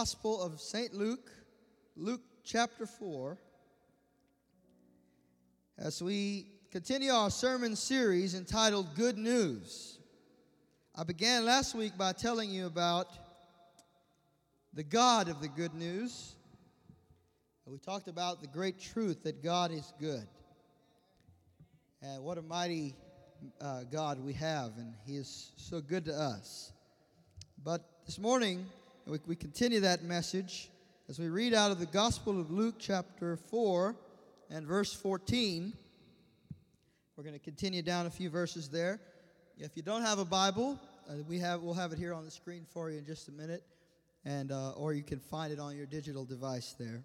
Gospel of St. Luke, Luke chapter 4, as we continue our sermon series entitled Good News. I began last week by telling you about the God of the good news. We talked about the great truth that God is good. And what a mighty uh, God we have, and He is so good to us. But this morning, we, we continue that message as we read out of the Gospel of Luke, chapter 4, and verse 14. We're going to continue down a few verses there. If you don't have a Bible, uh, we have, we'll have it here on the screen for you in just a minute, and, uh, or you can find it on your digital device there.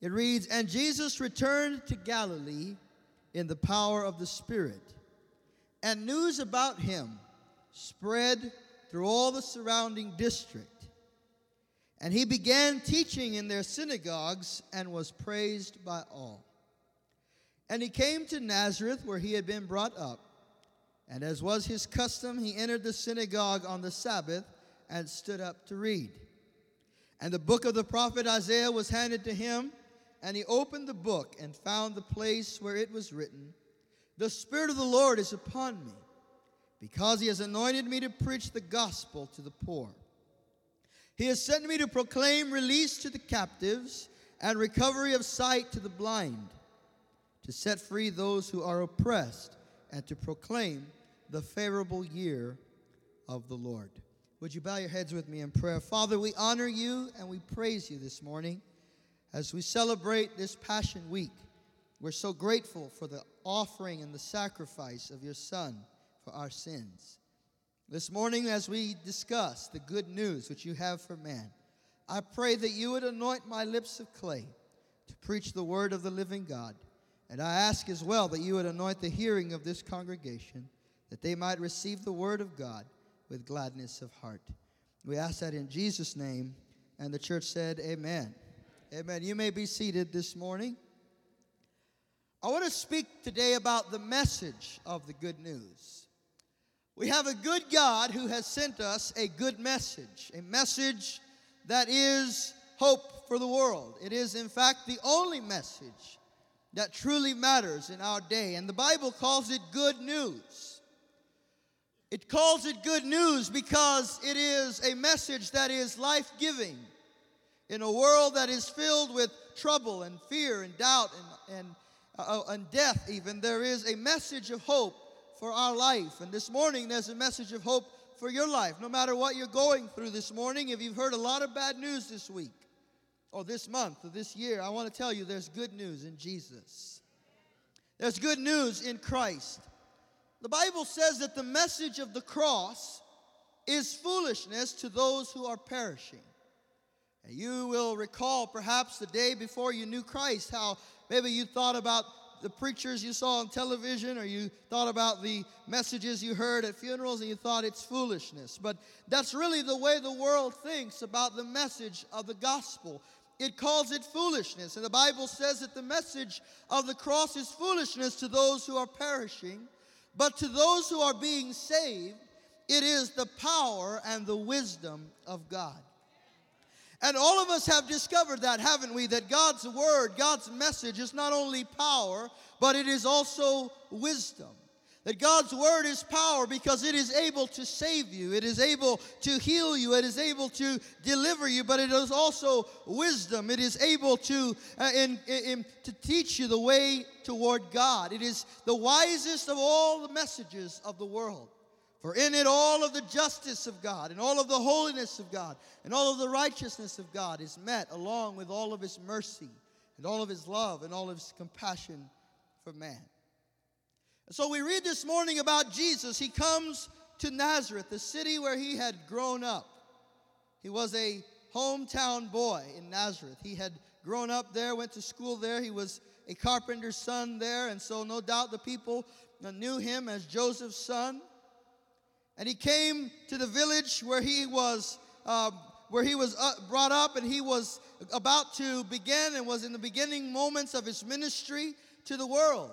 It reads And Jesus returned to Galilee in the power of the Spirit, and news about him spread through all the surrounding district. And he began teaching in their synagogues and was praised by all. And he came to Nazareth, where he had been brought up. And as was his custom, he entered the synagogue on the Sabbath and stood up to read. And the book of the prophet Isaiah was handed to him, and he opened the book and found the place where it was written The Spirit of the Lord is upon me, because he has anointed me to preach the gospel to the poor. He has sent me to proclaim release to the captives and recovery of sight to the blind, to set free those who are oppressed, and to proclaim the favorable year of the Lord. Would you bow your heads with me in prayer? Father, we honor you and we praise you this morning as we celebrate this Passion Week. We're so grateful for the offering and the sacrifice of your Son for our sins. This morning, as we discuss the good news which you have for man, I pray that you would anoint my lips of clay to preach the word of the living God. And I ask as well that you would anoint the hearing of this congregation, that they might receive the word of God with gladness of heart. We ask that in Jesus' name. And the church said, Amen. Amen. You may be seated this morning. I want to speak today about the message of the good news. We have a good God who has sent us a good message, a message that is hope for the world. It is, in fact, the only message that truly matters in our day. And the Bible calls it good news. It calls it good news because it is a message that is life giving in a world that is filled with trouble and fear and doubt and, and, uh, and death, even. There is a message of hope for our life. And this morning, there's a message of hope for your life. No matter what you're going through this morning, if you've heard a lot of bad news this week, or this month, or this year, I want to tell you there's good news in Jesus. There's good news in Christ. The Bible says that the message of the cross is foolishness to those who are perishing. And you will recall perhaps the day before you knew Christ how maybe you thought about the preachers you saw on television or you thought about the messages you heard at funerals and you thought it's foolishness. But that's really the way the world thinks about the message of the gospel. It calls it foolishness. And the Bible says that the message of the cross is foolishness to those who are perishing, but to those who are being saved, it is the power and the wisdom of God. And all of us have discovered that, haven't we? That God's word, God's message is not only power, but it is also wisdom. That God's word is power because it is able to save you, it is able to heal you, it is able to deliver you, but it is also wisdom. It is able to, uh, in, in, to teach you the way toward God. It is the wisest of all the messages of the world. For in it all of the justice of God and all of the holiness of God and all of the righteousness of God is met along with all of his mercy and all of his love and all of his compassion for man. And so we read this morning about Jesus. He comes to Nazareth, the city where he had grown up. He was a hometown boy in Nazareth. He had grown up there, went to school there. He was a carpenter's son there, and so no doubt the people knew him as Joseph's son. And he came to the village where he was, uh, where he was uh, brought up, and he was about to begin and was in the beginning moments of his ministry to the world.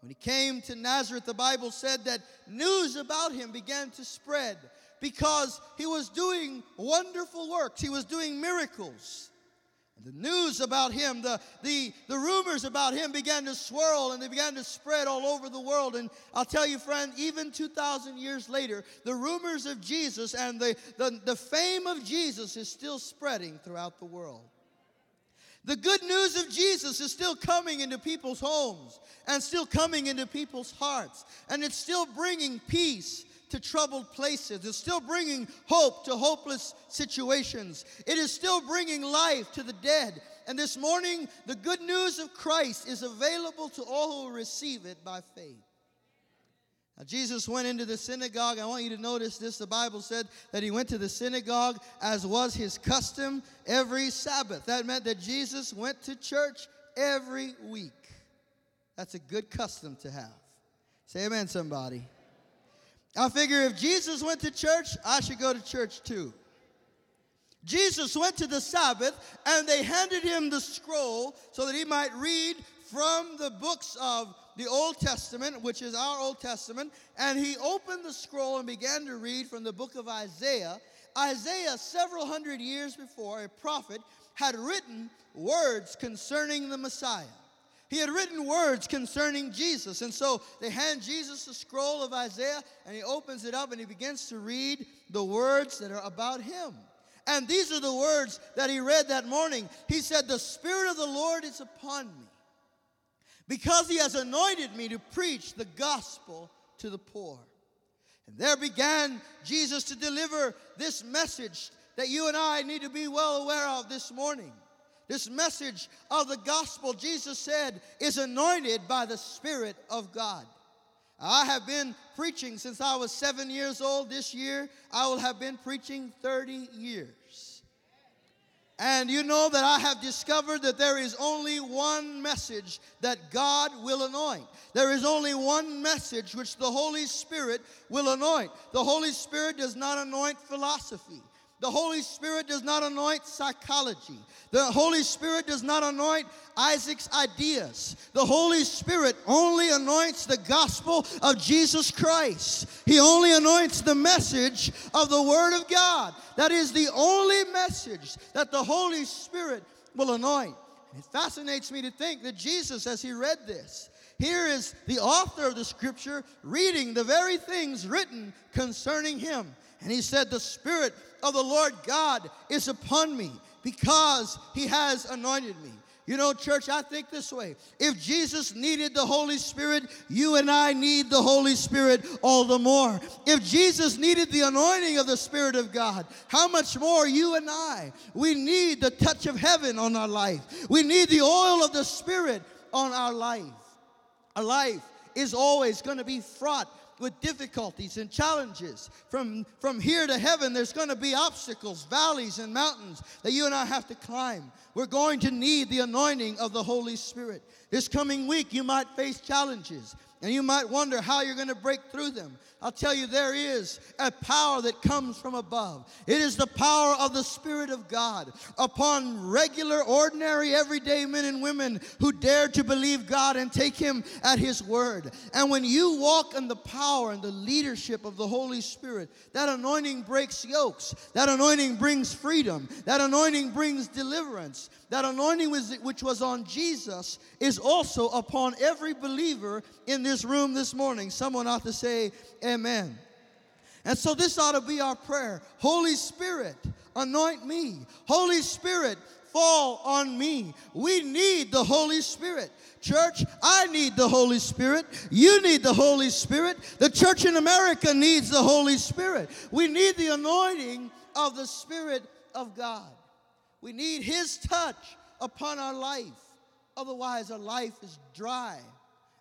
When he came to Nazareth, the Bible said that news about him began to spread because he was doing wonderful works, he was doing miracles. And the news about him, the, the, the rumors about him began to swirl and they began to spread all over the world. And I'll tell you, friend, even 2,000 years later, the rumors of Jesus and the, the, the fame of Jesus is still spreading throughout the world. The good news of Jesus is still coming into people's homes and still coming into people's hearts. And it's still bringing peace to troubled places. It's still bringing hope to hopeless situations. It is still bringing life to the dead. And this morning, the good news of Christ is available to all who receive it by faith. Now, Jesus went into the synagogue. I want you to notice this. The Bible said that he went to the synagogue as was his custom every Sabbath. That meant that Jesus went to church every week. That's a good custom to have. Say amen, somebody. I figure if Jesus went to church, I should go to church too. Jesus went to the Sabbath and they handed him the scroll so that he might read from the books of the Old Testament, which is our Old Testament, and he opened the scroll and began to read from the book of Isaiah. Isaiah, several hundred years before, a prophet, had written words concerning the Messiah. He had written words concerning Jesus. And so they hand Jesus the scroll of Isaiah, and he opens it up and he begins to read the words that are about him. And these are the words that he read that morning. He said, The Spirit of the Lord is upon me, because he has anointed me to preach the gospel to the poor. And there began Jesus to deliver this message that you and I need to be well aware of this morning. This message of the gospel, Jesus said, is anointed by the Spirit of God. I have been preaching since I was seven years old. This year, I will have been preaching 30 years. And you know that I have discovered that there is only one message that God will anoint. There is only one message which the Holy Spirit will anoint. The Holy Spirit does not anoint philosophy. The Holy Spirit does not anoint psychology. The Holy Spirit does not anoint Isaac's ideas. The Holy Spirit only anoints the gospel of Jesus Christ. He only anoints the message of the Word of God. That is the only message that the Holy Spirit will anoint. It fascinates me to think that Jesus, as he read this, here is the author of the scripture reading the very things written concerning him. And he said, The Spirit of the Lord God is upon me because he has anointed me. You know, church, I think this way. If Jesus needed the Holy Spirit, you and I need the Holy Spirit all the more. If Jesus needed the anointing of the Spirit of God, how much more you and I? We need the touch of heaven on our life. We need the oil of the Spirit on our life. Our life is always going to be fraught with difficulties and challenges. From, from here to heaven, there's going to be obstacles, valleys, and mountains that you and I have to climb. We're going to need the anointing of the Holy Spirit. This coming week, you might face challenges. And you might wonder how you're going to break through them. I'll tell you, there is a power that comes from above. It is the power of the Spirit of God upon regular, ordinary, everyday men and women who dare to believe God and take Him at His word. And when you walk in the power and the leadership of the Holy Spirit, that anointing breaks yokes. That anointing brings freedom. That anointing brings deliverance. That anointing which was on Jesus is also upon every believer in this room this morning. Someone ought to say, Amen. And so this ought to be our prayer. Holy Spirit, anoint me. Holy Spirit, fall on me. We need the Holy Spirit. Church, I need the Holy Spirit. You need the Holy Spirit. The church in America needs the Holy Spirit. We need the anointing of the Spirit of God. We need His touch upon our life. Otherwise, our life is dry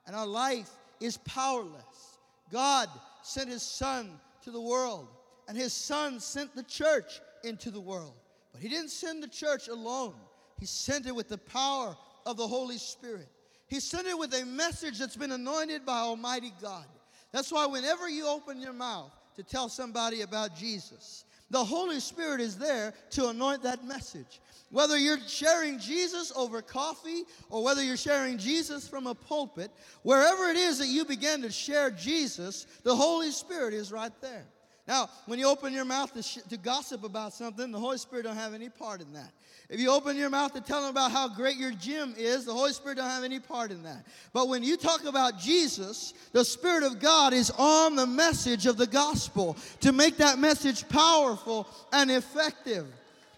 and our life is powerless. God sent his son to the world, and his son sent the church into the world. But he didn't send the church alone, he sent it with the power of the Holy Spirit. He sent it with a message that's been anointed by Almighty God. That's why whenever you open your mouth to tell somebody about Jesus, the Holy Spirit is there to anoint that message. Whether you're sharing Jesus over coffee or whether you're sharing Jesus from a pulpit, wherever it is that you begin to share Jesus, the Holy Spirit is right there. Now, when you open your mouth to, sh- to gossip about something, the Holy Spirit don't have any part in that. If you open your mouth to tell them about how great your gym is, the Holy Spirit don't have any part in that. But when you talk about Jesus, the Spirit of God is on the message of the gospel to make that message powerful and effective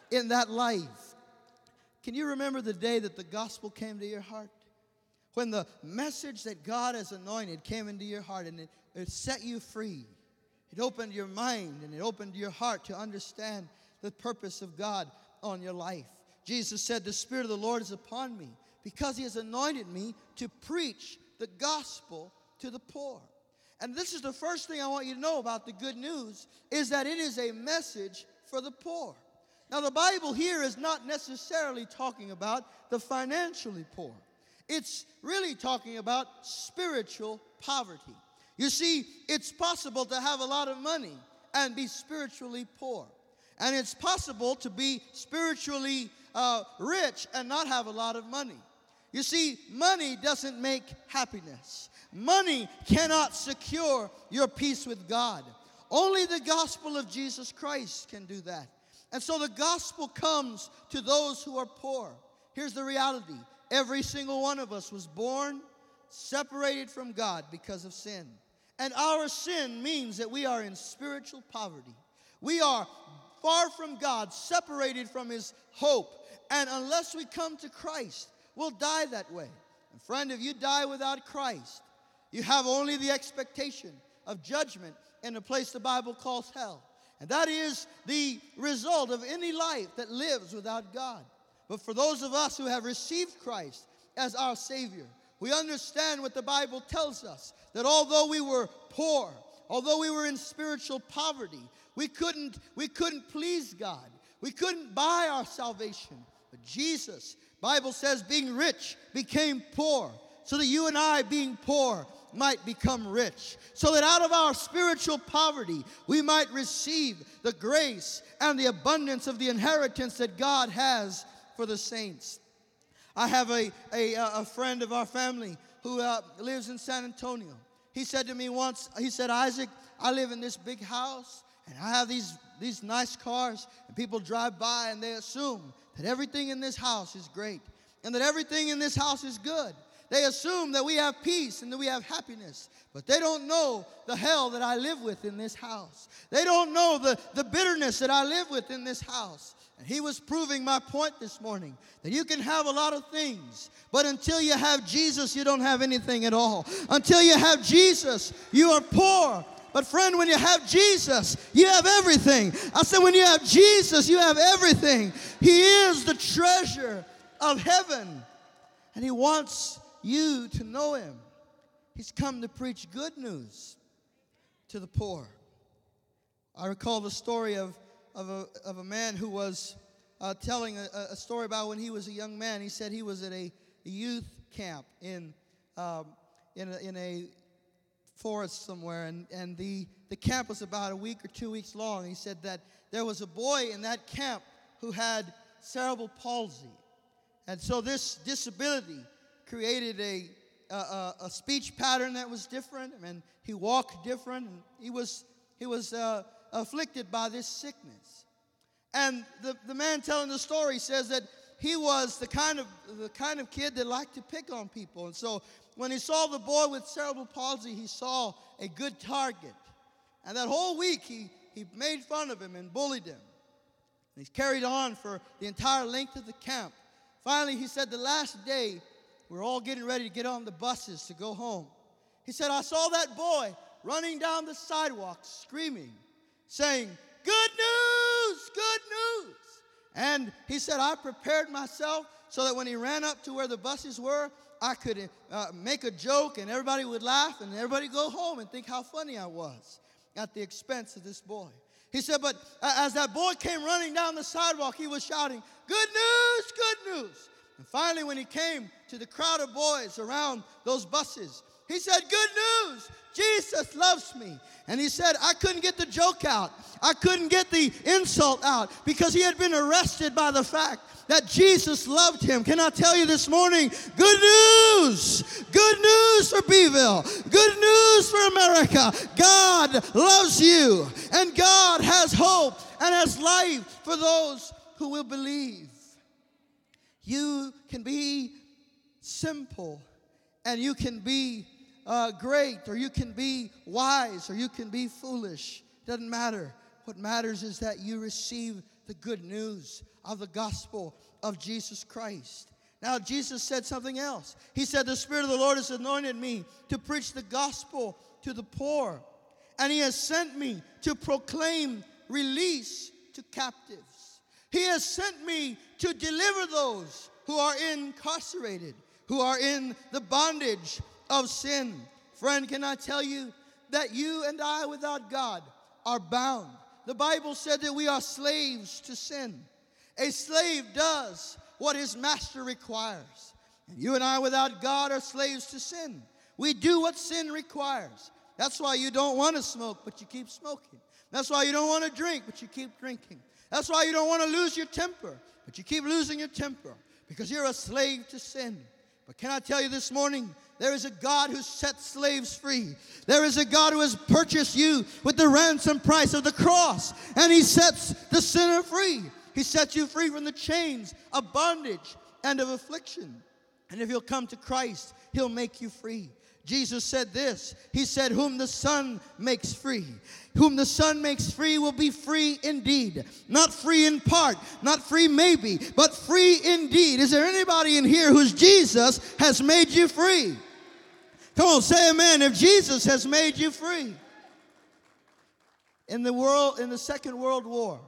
in that life. Can you remember the day that the gospel came to your heart? When the message that God has anointed came into your heart and it, it set you free. It opened your mind and it opened your heart to understand the purpose of God on your life. Jesus said, The Spirit of the Lord is upon me because He has anointed me to preach the gospel to the poor. And this is the first thing I want you to know about the good news is that it is a message for the poor. Now, the Bible here is not necessarily talking about the financially poor, it's really talking about spiritual poverty. You see, it's possible to have a lot of money and be spiritually poor. And it's possible to be spiritually uh, rich and not have a lot of money. You see, money doesn't make happiness. Money cannot secure your peace with God. Only the gospel of Jesus Christ can do that. And so the gospel comes to those who are poor. Here's the reality every single one of us was born separated from God because of sin. And our sin means that we are in spiritual poverty. We are far from God, separated from His hope. And unless we come to Christ, we'll die that way. And friend, if you die without Christ, you have only the expectation of judgment in a place the Bible calls hell. And that is the result of any life that lives without God. But for those of us who have received Christ as our Savior, we understand what the Bible tells us that although we were poor, although we were in spiritual poverty, we couldn't, we couldn't please God. We couldn't buy our salvation. But Jesus, Bible says, being rich became poor, so that you and I, being poor, might become rich. So that out of our spiritual poverty, we might receive the grace and the abundance of the inheritance that God has for the saints. I have a, a, a friend of our family who uh, lives in San Antonio. He said to me once, he said, Isaac, I live in this big house and I have these, these nice cars, and people drive by and they assume that everything in this house is great and that everything in this house is good. They assume that we have peace and that we have happiness, but they don't know the hell that I live with in this house. They don't know the, the bitterness that I live with in this house. And he was proving my point this morning that you can have a lot of things, but until you have Jesus, you don't have anything at all. Until you have Jesus, you are poor. But, friend, when you have Jesus, you have everything. I said, when you have Jesus, you have everything. He is the treasure of heaven, and He wants you to know Him. He's come to preach good news to the poor. I recall the story of of a, of a man who was uh, telling a, a, story about when he was a young man. He said he was at a, youth camp in, um, in, a, in a forest somewhere, and, and the, the camp was about a week or two weeks long. He said that there was a boy in that camp who had cerebral palsy. And so this disability created a, a, a speech pattern that was different, and he walked different, and he was, he was uh, afflicted by this sickness. And the, the man telling the story says that he was the kind of the kind of kid that liked to pick on people. And so when he saw the boy with cerebral palsy, he saw a good target. And that whole week he, he made fun of him and bullied him. And he's carried on for the entire length of the camp. Finally, he said the last day, we're all getting ready to get on the buses to go home. He said, I saw that boy running down the sidewalk screaming saying, Good news, good news. And he said, I prepared myself so that when he ran up to where the buses were, I could uh, make a joke and everybody would laugh and everybody go home and think how funny I was at the expense of this boy. He said, but as that boy came running down the sidewalk, he was shouting, Good news, good news. And finally, when he came to the crowd of boys around those buses, He said, Good news. Jesus loves me. And he said, I couldn't get the joke out. I couldn't get the insult out because he had been arrested by the fact that Jesus loved him. Can I tell you this morning? Good news! Good news for Beeville. Good news for America. God loves you, and God has hope and has life for those who will believe. You can be simple and you can be uh, great, or you can be wise, or you can be foolish. Doesn't matter. What matters is that you receive the good news of the gospel of Jesus Christ. Now, Jesus said something else. He said, The Spirit of the Lord has anointed me to preach the gospel to the poor, and He has sent me to proclaim release to captives. He has sent me to deliver those who are incarcerated, who are in the bondage of sin. Friend, can I tell you that you and I without God are bound? The Bible said that we are slaves to sin. A slave does what his master requires. And you and I without God are slaves to sin. We do what sin requires. That's why you don't want to smoke, but you keep smoking. That's why you don't want to drink, but you keep drinking. That's why you don't want to lose your temper, but you keep losing your temper because you're a slave to sin. But can I tell you this morning, there is a God who sets slaves free. There is a God who has purchased you with the ransom price of the cross, and He sets the sinner free. He sets you free from the chains of bondage and of affliction. And if you'll come to Christ, He'll make you free. Jesus said this He said, Whom the Son makes free, whom the Son makes free will be free indeed. Not free in part, not free maybe, but free indeed. Is there anybody in here whose Jesus has made you free? Come on, say amen. If Jesus has made you free. In the world, in the Second World War,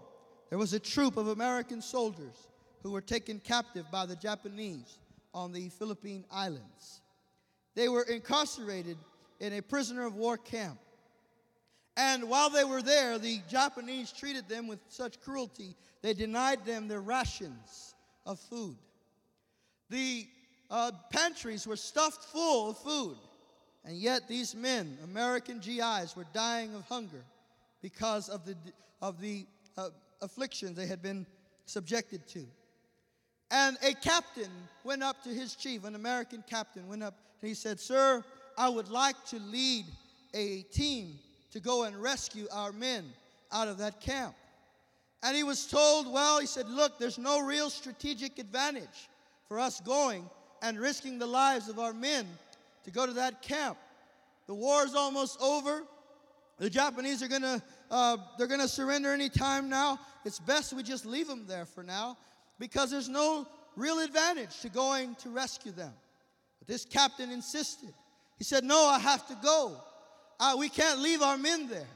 there was a troop of American soldiers who were taken captive by the Japanese on the Philippine Islands. They were incarcerated in a prisoner of war camp. And while they were there, the Japanese treated them with such cruelty, they denied them their rations of food. The uh, pantries were stuffed full of food. And yet, these men, American GIs, were dying of hunger because of the, of the uh, afflictions they had been subjected to. And a captain went up to his chief, an American captain went up and he said, Sir, I would like to lead a team to go and rescue our men out of that camp. And he was told, Well, he said, Look, there's no real strategic advantage for us going and risking the lives of our men to go to that camp. The war is almost over. The Japanese are gonna uh, they're gonna surrender any time now. It's best we just leave them there for now because there's no real advantage to going to rescue them. But this captain insisted. He said, "No, I have to go. Uh, we can't leave our men there."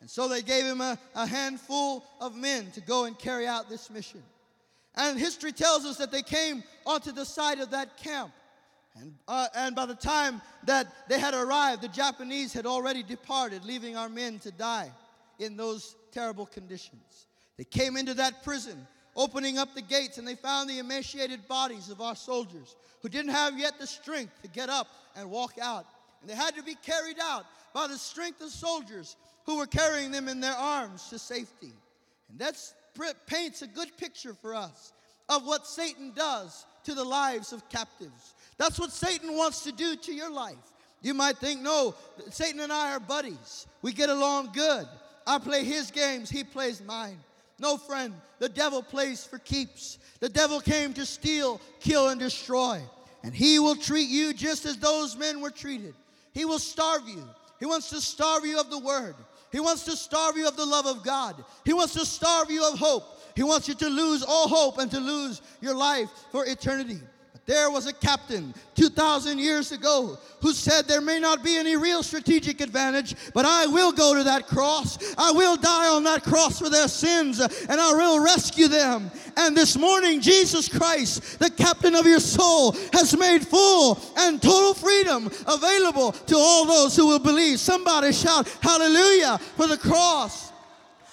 And so they gave him a, a handful of men to go and carry out this mission. And history tells us that they came onto the site of that camp. And, uh, and by the time that they had arrived, the Japanese had already departed, leaving our men to die in those terrible conditions. They came into that prison, opening up the gates, and they found the emaciated bodies of our soldiers who didn't have yet the strength to get up and walk out. And they had to be carried out by the strength of soldiers who were carrying them in their arms to safety. And that paints a good picture for us of what Satan does to the lives of captives. That's what Satan wants to do to your life. You might think, no, Satan and I are buddies. We get along good. I play his games, he plays mine. No, friend, the devil plays for keeps. The devil came to steal, kill, and destroy. And he will treat you just as those men were treated. He will starve you. He wants to starve you of the word. He wants to starve you of the love of God. He wants to starve you of hope. He wants you to lose all hope and to lose your life for eternity. There was a captain 2,000 years ago who said there may not be any real strategic advantage, but I will go to that cross. I will die on that cross for their sins, and I will rescue them. And this morning, Jesus Christ, the captain of your soul, has made full and total freedom available to all those who will believe. Somebody shout, Hallelujah, for the cross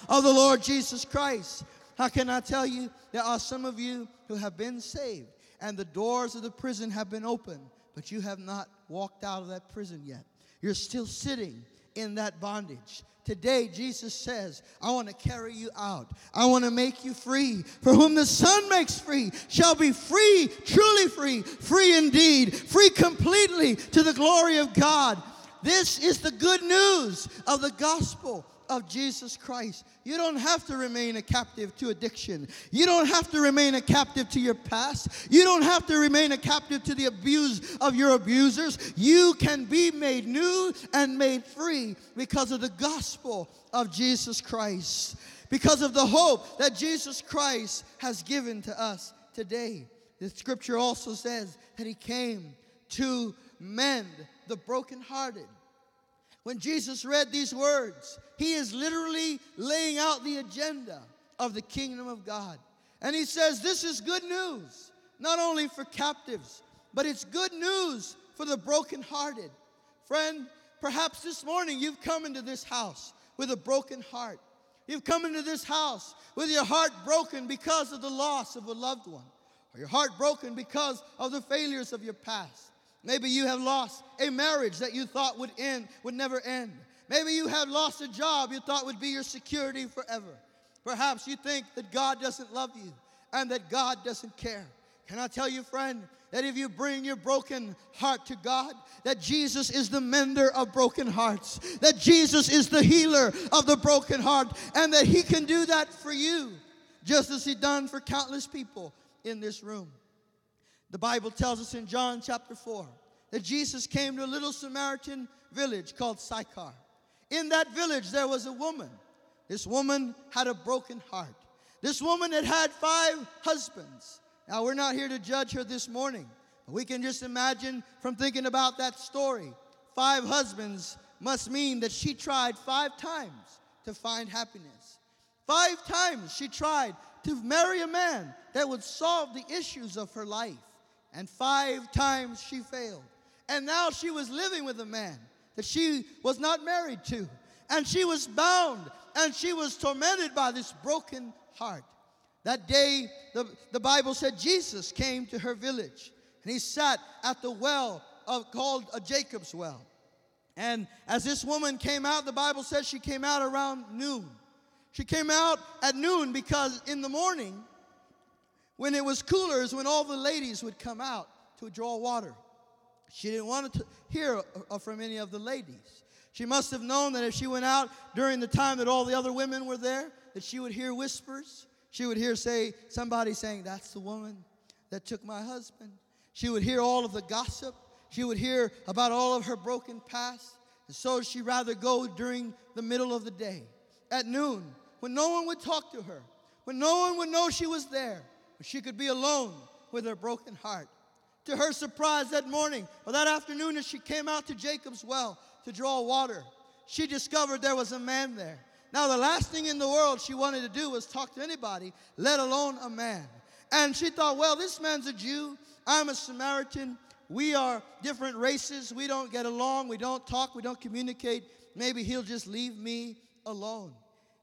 of the Lord Jesus Christ. How can I tell you? There are some of you who have been saved and the doors of the prison have been opened but you have not walked out of that prison yet. You're still sitting in that bondage. Today, Jesus says, I want to carry you out. I want to make you free. For whom the Son makes free shall be free, truly free, free indeed, free completely to the glory of God. This is the good news of the gospel of Jesus Christ. You don't have to remain a captive to addiction. You don't have to remain a captive to your past. You don't have to remain a captive to the abuse of your abusers. You can be made new and made free because of the gospel of Jesus Christ, because of the hope that Jesus Christ has given to us today. The scripture also says that he came to mend the brokenhearted when Jesus read these words, he is literally laying out the agenda of the kingdom of God. And he says, This is good news, not only for captives, but it's good news for the brokenhearted. Friend, perhaps this morning you've come into this house with a broken heart. You've come into this house with your heart broken because of the loss of a loved one, or your heart broken because of the failures of your past. Maybe you have lost a marriage that you thought would end, would never end. Maybe you have lost a job you thought would be your security forever. Perhaps you think that God doesn't love you and that God doesn't care. Can I tell you, friend, that if you bring your broken heart to God, that Jesus is the mender of broken hearts, that Jesus is the healer of the broken heart, and that He can do that for you, just as He done for countless people in this room. The Bible tells us in John chapter 4 that Jesus came to a little Samaritan village called Sychar. In that village, there was a woman. This woman had a broken heart. This woman had had five husbands. Now, we're not here to judge her this morning, but we can just imagine from thinking about that story. Five husbands must mean that she tried five times to find happiness. Five times she tried to marry a man that would solve the issues of her life and five times she failed. And now she was living with a man that she was not married to. And she was bound and she was tormented by this broken heart. That day, the, the Bible said Jesus came to her village and he sat at the well of, called a Jacob's well. And as this woman came out, the Bible says she came out around noon. She came out at noon because in the morning when it was cooler is when all the ladies would come out to draw water. She didn't want to hear uh, from any of the ladies. She must have known that if she went out during the time that all the other women were there, that she would hear whispers. She would hear say somebody saying, "That's the woman that took my husband." She would hear all of the gossip. She would hear about all of her broken past. And so she'd rather go during the middle of the day, at noon, when no one would talk to her, when no one would know she was there, she could be alone with her broken heart. To her surprise that morning or that afternoon, as she came out to Jacob's well to draw water, she discovered there was a man there. Now, the last thing in the world she wanted to do was talk to anybody, let alone a man. And she thought, well, this man's a Jew, I'm a Samaritan. We are different races. We don't get along. We don't talk. We don't communicate. Maybe he'll just leave me alone.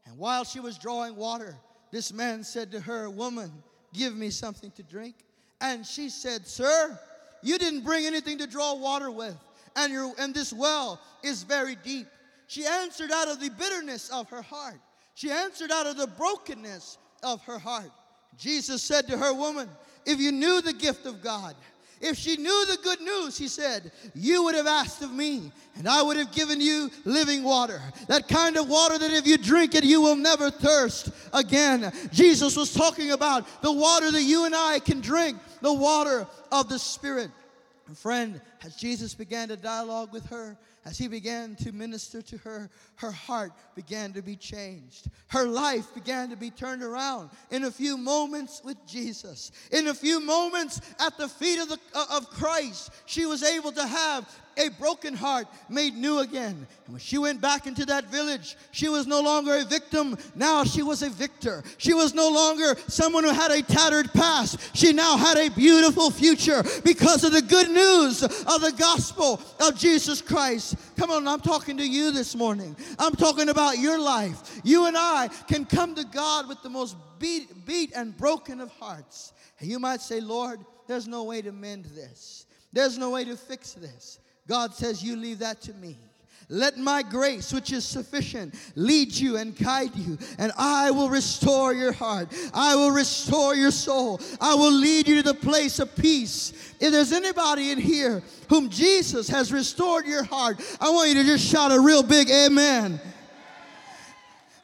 And while she was drawing water, this man said to her, Woman, Give me something to drink. And she said, Sir, you didn't bring anything to draw water with, and, your, and this well is very deep. She answered out of the bitterness of her heart. She answered out of the brokenness of her heart. Jesus said to her, Woman, if you knew the gift of God if she knew the good news, he said, you would have asked of me, and I would have given you living water. That kind of water that if you drink it, you will never thirst again. Jesus was talking about the water that you and I can drink, the water of the Spirit. friend, as Jesus began to dialogue with her, as he began to minister to her, her heart began to be changed. Her life began to be turned around in a few moments with Jesus. In a few moments at the feet of, the, uh, of Christ, she was able to have a broken heart made new again. And when she went back into that village, she was no longer a victim. Now she was a victor. She was no longer someone who had a tattered past. She now had a beautiful future because of the good news of the gospel of Jesus Christ. Come on, I'm talking to you this morning. I'm talking about your life. You and I can come to God with the most beat, beat and broken of hearts. And you might say, Lord, there's no way to mend this. There's no way to fix this. God says, You leave that to me. Let my grace, which is sufficient, lead you and guide you, and I will restore your heart. I will restore your soul. I will lead you to the place of peace. If there's anybody in here whom Jesus has restored your heart, I want you to just shout a real big amen.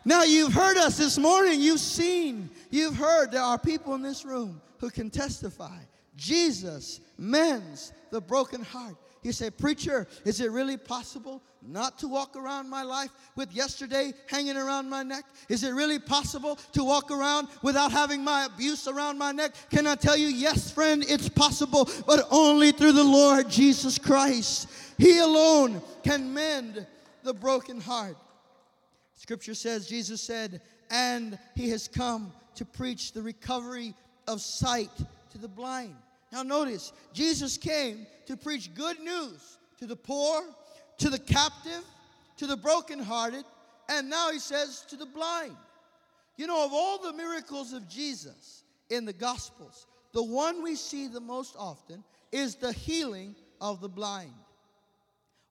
Now, you've heard us this morning. You've seen, you've heard there are people in this room who can testify. Jesus mends the broken heart. You say, Preacher, is it really possible not to walk around my life with yesterday hanging around my neck? Is it really possible to walk around without having my abuse around my neck? Can I tell you, yes, friend, it's possible, but only through the Lord Jesus Christ. He alone can mend the broken heart. Scripture says, Jesus said, and he has come to preach the recovery of sight to the blind. Now, notice, Jesus came to preach good news to the poor, to the captive, to the brokenhearted, and now he says to the blind. You know, of all the miracles of Jesus in the Gospels, the one we see the most often is the healing of the blind.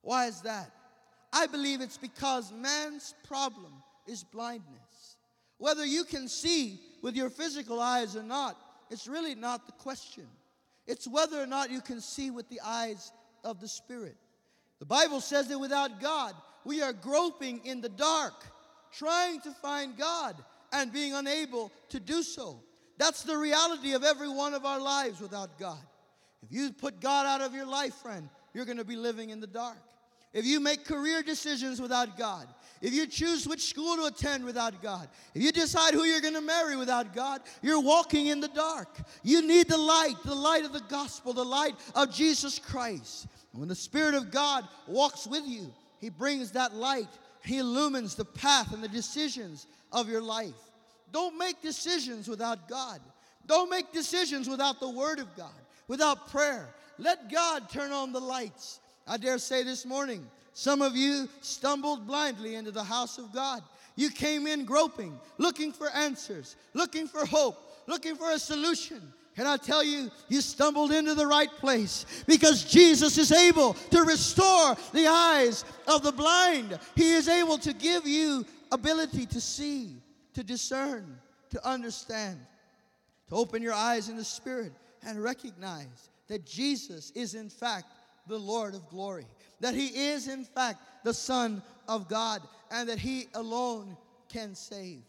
Why is that? I believe it's because man's problem is blindness. Whether you can see with your physical eyes or not, it's really not the question. It's whether or not you can see with the eyes of the Spirit. The Bible says that without God, we are groping in the dark, trying to find God and being unable to do so. That's the reality of every one of our lives without God. If you put God out of your life, friend, you're going to be living in the dark. If you make career decisions without God, if you choose which school to attend without God, if you decide who you're going to marry without God, you're walking in the dark. You need the light, the light of the gospel, the light of Jesus Christ. And when the Spirit of God walks with you, He brings that light. He illumines the path and the decisions of your life. Don't make decisions without God. Don't make decisions without the Word of God, without prayer. Let God turn on the lights. I dare say this morning, some of you stumbled blindly into the house of God. You came in groping, looking for answers, looking for hope, looking for a solution. Can I tell you, you stumbled into the right place because Jesus is able to restore the eyes of the blind. He is able to give you ability to see, to discern, to understand, to open your eyes in the Spirit and recognize that Jesus is, in fact, the Lord of glory that he is, in fact, the Son of God and that he alone can save.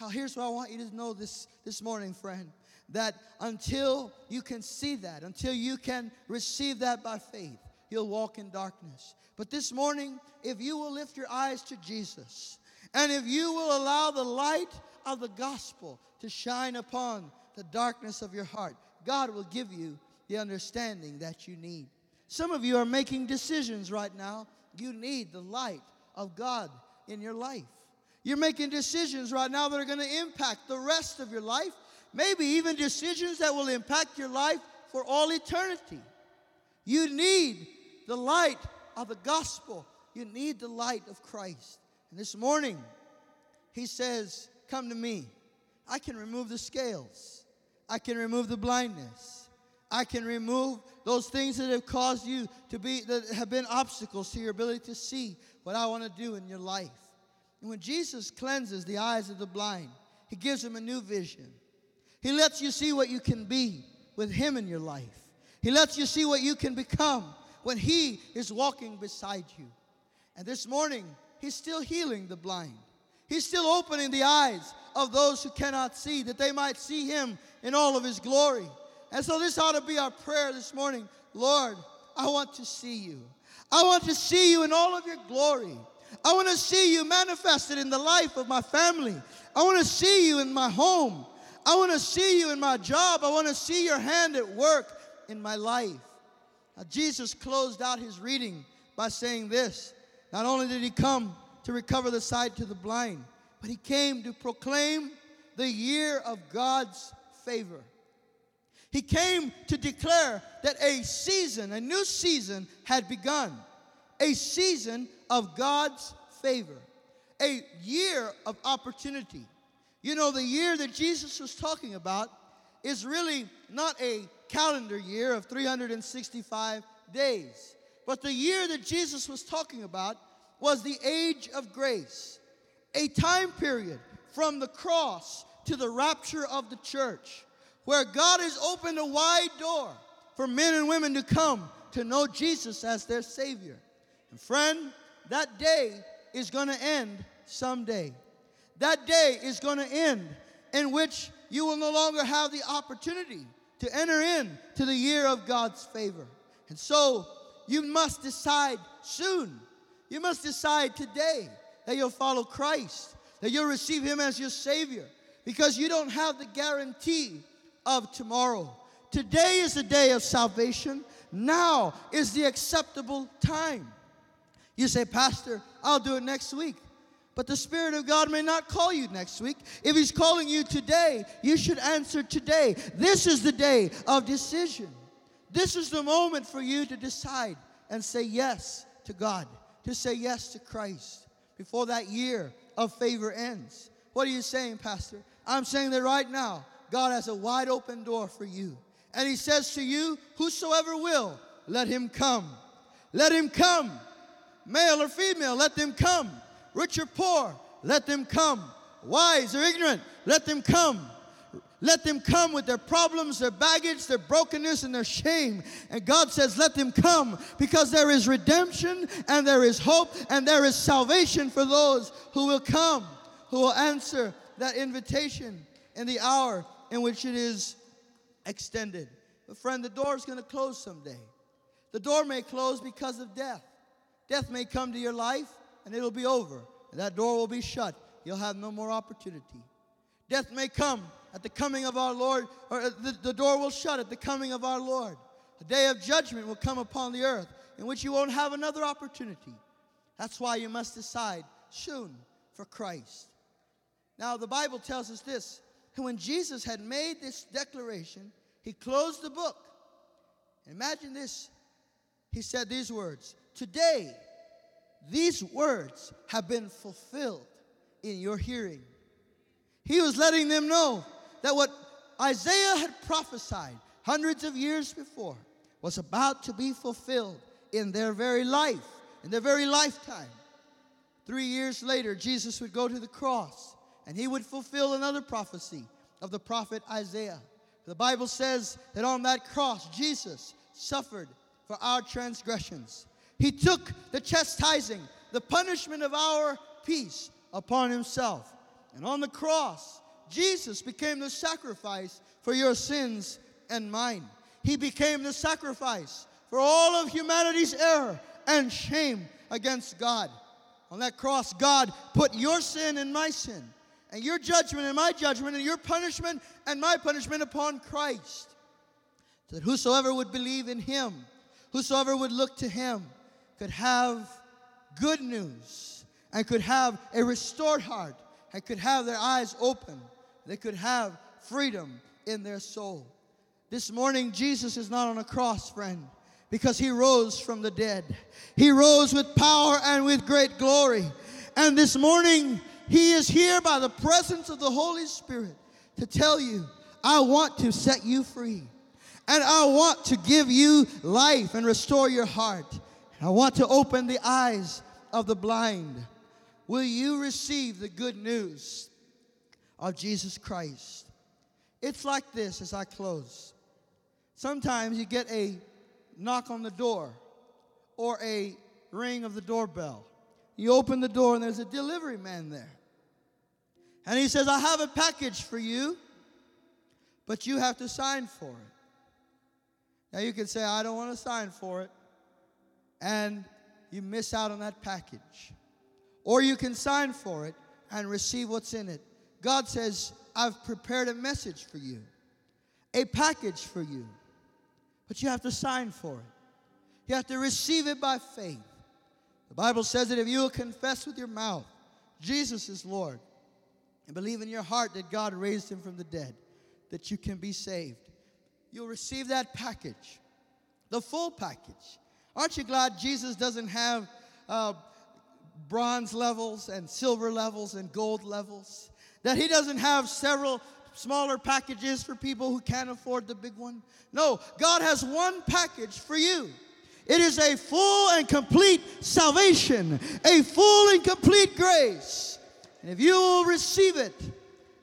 Now, here's what I want you to know this, this morning, friend that until you can see that, until you can receive that by faith, you'll walk in darkness. But this morning, if you will lift your eyes to Jesus, and if you will allow the light of the gospel to shine upon the darkness of your heart, God will give you the understanding that you need. Some of you are making decisions right now. You need the light of God in your life. You're making decisions right now that are going to impact the rest of your life, maybe even decisions that will impact your life for all eternity. You need the light of the gospel. You need the light of Christ. And this morning, he says, Come to me. I can remove the scales, I can remove the blindness. I can remove those things that have caused you to be, that have been obstacles to your ability to see what I want to do in your life. And when Jesus cleanses the eyes of the blind, he gives them a new vision. He lets you see what you can be with him in your life. He lets you see what you can become when he is walking beside you. And this morning, he's still healing the blind. He's still opening the eyes of those who cannot see, that they might see him in all of his glory. And so this ought to be our prayer this morning. Lord, I want to see you. I want to see you in all of your glory. I want to see you manifested in the life of my family. I want to see you in my home. I want to see you in my job. I want to see your hand at work in my life. Now, Jesus closed out his reading by saying this Not only did he come to recover the sight to the blind, but he came to proclaim the year of God's favor. He came to declare that a season, a new season, had begun. A season of God's favor. A year of opportunity. You know, the year that Jesus was talking about is really not a calendar year of 365 days. But the year that Jesus was talking about was the age of grace, a time period from the cross to the rapture of the church, where God has opened a wide door for men and women to come to know Jesus as their Savior. And friend, that day is going to end someday. That day is going to end in which you will no longer have the opportunity to enter in to the year of God's favor. And so you must decide soon. You must decide today that you'll follow Christ, that you'll receive Him as your Savior, because you don't have the guarantee of tomorrow. Today is the day of salvation. Now is the acceptable time. You say, Pastor, I'll do it next week. But the Spirit of God may not call you next week. If He's calling you today, you should answer today. This is the day of decision. This is the moment for you to decide and say yes to God, to say yes to Christ before that year of favor ends. What are you saying, Pastor? I'm saying that right now, God has a wide open door for you. And He says to you, Whosoever will, let him come. Let him come. Male or female, let them come rich or poor, let them come. Wise or ignorant, let them come. Let them come with their problems, their baggage, their brokenness, and their shame. And God says, Let them come because there is redemption and there is hope and there is salvation for those who will come, who will answer that invitation in the hour in which it is extended. But, friend, the door is going to close someday. The door may close because of death. Death may come to your life, and it'll be over. And that door will be shut. You'll have no more opportunity. Death may come at the coming of our Lord, or uh, the, the door will shut at the coming of our Lord. A day of judgment will come upon the earth in which you won't have another opportunity. That's why you must decide soon for Christ. Now, the Bible tells us this when Jesus had made this declaration, he closed the book. Imagine this. He said these words Today, these words have been fulfilled in your hearing. He was letting them know that what Isaiah had prophesied hundreds of years before was about to be fulfilled in their very life, in their very lifetime. Three years later, Jesus would go to the cross and he would fulfill another prophecy of the prophet Isaiah. The Bible says that on that cross, Jesus suffered for our transgressions. He took the chastising, the punishment of our peace upon himself. And on the cross, Jesus became the sacrifice for your sins and mine. He became the sacrifice for all of humanity's error and shame against God. On that cross, God put your sin and my sin, and your judgment and my judgment, and your punishment and my punishment upon Christ. So that whosoever would believe in him, whosoever would look to him, could have good news and could have a restored heart and could have their eyes open. They could have freedom in their soul. This morning, Jesus is not on a cross, friend, because he rose from the dead. He rose with power and with great glory. And this morning, he is here by the presence of the Holy Spirit to tell you, I want to set you free. And I want to give you life and restore your heart. I want to open the eyes of the blind. Will you receive the good news of Jesus Christ? It's like this as I close. Sometimes you get a knock on the door or a ring of the doorbell. You open the door and there's a delivery man there. And he says, I have a package for you, but you have to sign for it. Now you can say, I don't want to sign for it and you miss out on that package. Or you can sign for it and receive what's in it. God says, I've prepared a message for you, a package for you, but you have to sign for it. You have to receive it by faith. The Bible says that if you will confess with your mouth Jesus is Lord and believe in your heart that God raised him from the dead, that you can be saved, you'll receive that package, the full package. Aren't you glad Jesus doesn't have uh, bronze levels and silver levels and gold levels? That he doesn't have several smaller packages for people who can't afford the big one? No, God has one package for you. It is a full and complete salvation, a full and complete grace. And if you will receive it,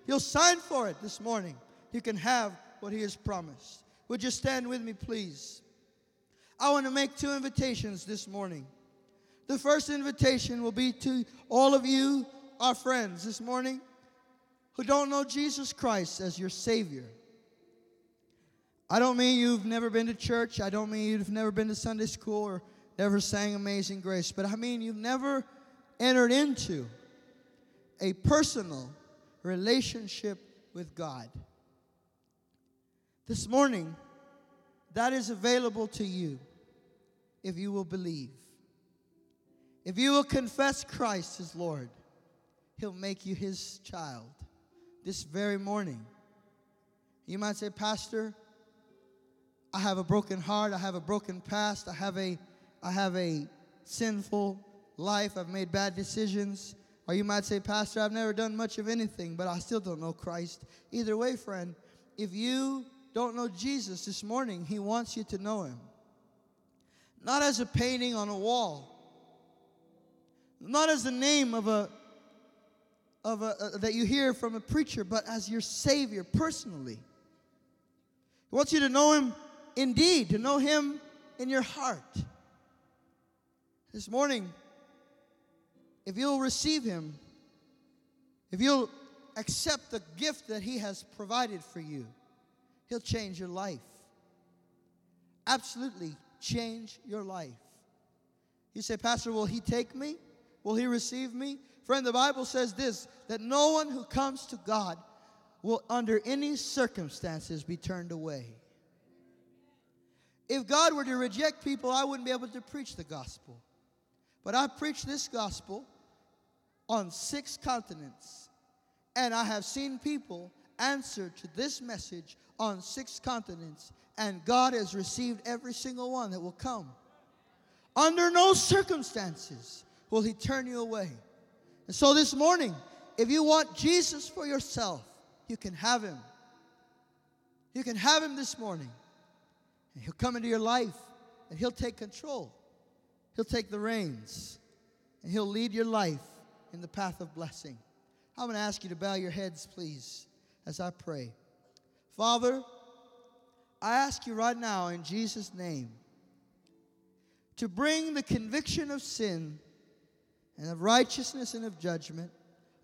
you'll sign for it this morning. You can have what He has promised. Would you stand with me, please? I want to make two invitations this morning. The first invitation will be to all of you, our friends, this morning who don't know Jesus Christ as your Savior. I don't mean you've never been to church. I don't mean you've never been to Sunday school or never sang Amazing Grace. But I mean you've never entered into a personal relationship with God. This morning, that is available to you if you will believe. If you will confess Christ as Lord, He'll make you His child this very morning. You might say, Pastor, I have a broken heart, I have a broken past, I have a I have a sinful life, I've made bad decisions. Or you might say, Pastor, I've never done much of anything, but I still don't know Christ. Either way, friend, if you don't know Jesus this morning, He wants you to know Him. Not as a painting on a wall, not as the name of a, of a uh, that you hear from a preacher, but as your Savior personally. He wants you to know Him indeed, to know Him in your heart. This morning, if you'll receive Him, if you'll accept the gift that He has provided for you, He'll change your life. Absolutely change your life. You say, Pastor, will He take me? Will He receive me? Friend, the Bible says this that no one who comes to God will, under any circumstances, be turned away. If God were to reject people, I wouldn't be able to preach the gospel. But I preach this gospel on six continents. And I have seen people answer to this message on six continents. And God has received every single one that will come. Under no circumstances will He turn you away. And so this morning, if you want Jesus for yourself, you can have Him. You can have Him this morning. And He'll come into your life and He'll take control. He'll take the reins and He'll lead your life in the path of blessing. I'm going to ask you to bow your heads, please, as I pray. Father, I ask you right now in Jesus' name to bring the conviction of sin and of righteousness and of judgment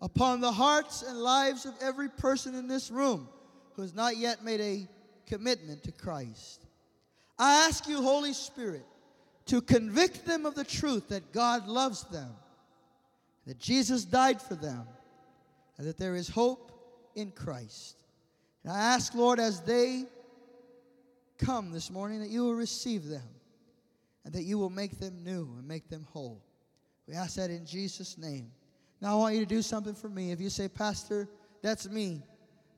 upon the hearts and lives of every person in this room who has not yet made a commitment to Christ. I ask you, Holy Spirit, to convict them of the truth that God loves them, that Jesus died for them, and that there is hope in Christ. And I ask, Lord, as they come this morning, that you will receive them and that you will make them new and make them whole. We ask that in Jesus' name. Now, I want you to do something for me. If you say, Pastor, that's me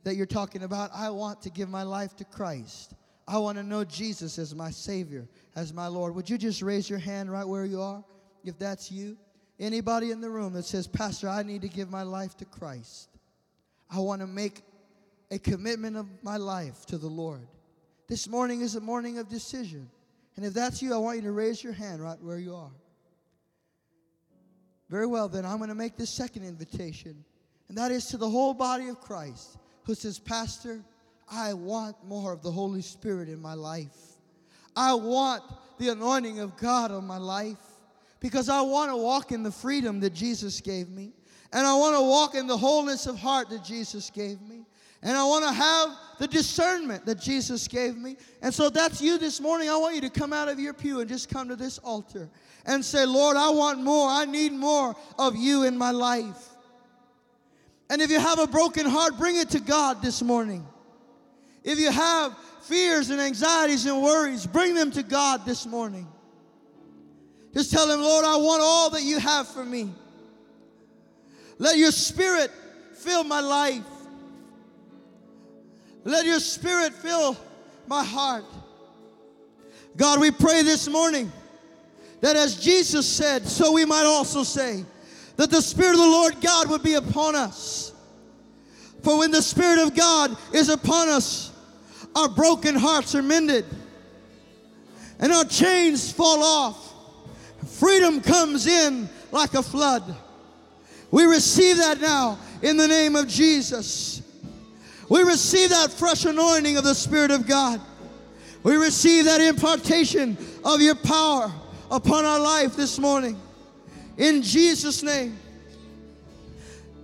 that you're talking about, I want to give my life to Christ. I want to know Jesus as my Savior, as my Lord. Would you just raise your hand right where you are, if that's you? Anybody in the room that says, Pastor, I need to give my life to Christ. I want to make a commitment of my life to the Lord. This morning is a morning of decision. And if that's you, I want you to raise your hand right where you are. Very well, then I'm going to make this second invitation, and that is to the whole body of Christ who says, Pastor, I want more of the Holy Spirit in my life. I want the anointing of God on my life because I want to walk in the freedom that Jesus gave me. And I want to walk in the wholeness of heart that Jesus gave me. And I want to have the discernment that Jesus gave me. And so that's you this morning. I want you to come out of your pew and just come to this altar and say, Lord, I want more. I need more of you in my life. And if you have a broken heart, bring it to God this morning. If you have fears and anxieties and worries, bring them to God this morning. Just tell Him, Lord, I want all that you have for me. Let your spirit fill my life. Let your spirit fill my heart. God, we pray this morning that as Jesus said, so we might also say, that the Spirit of the Lord God would be upon us. For when the Spirit of God is upon us, our broken hearts are mended. and our chains fall off. Freedom comes in like a flood. We receive that now in the name of Jesus. We receive that fresh anointing of the Spirit of God. We receive that impartation of your power upon our life this morning. In Jesus' name.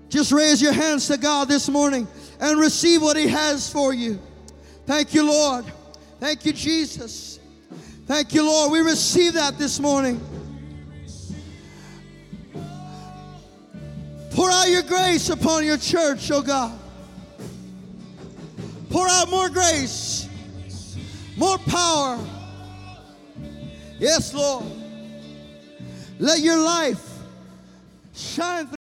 Just raise your hands to God this morning and receive what He has for you. Thank you, Lord. Thank you, Jesus. Thank you, Lord. We receive that this morning. Pour out your grace upon your church, oh God. Pour out more grace, more power. Yes, Lord. Let your life shine through.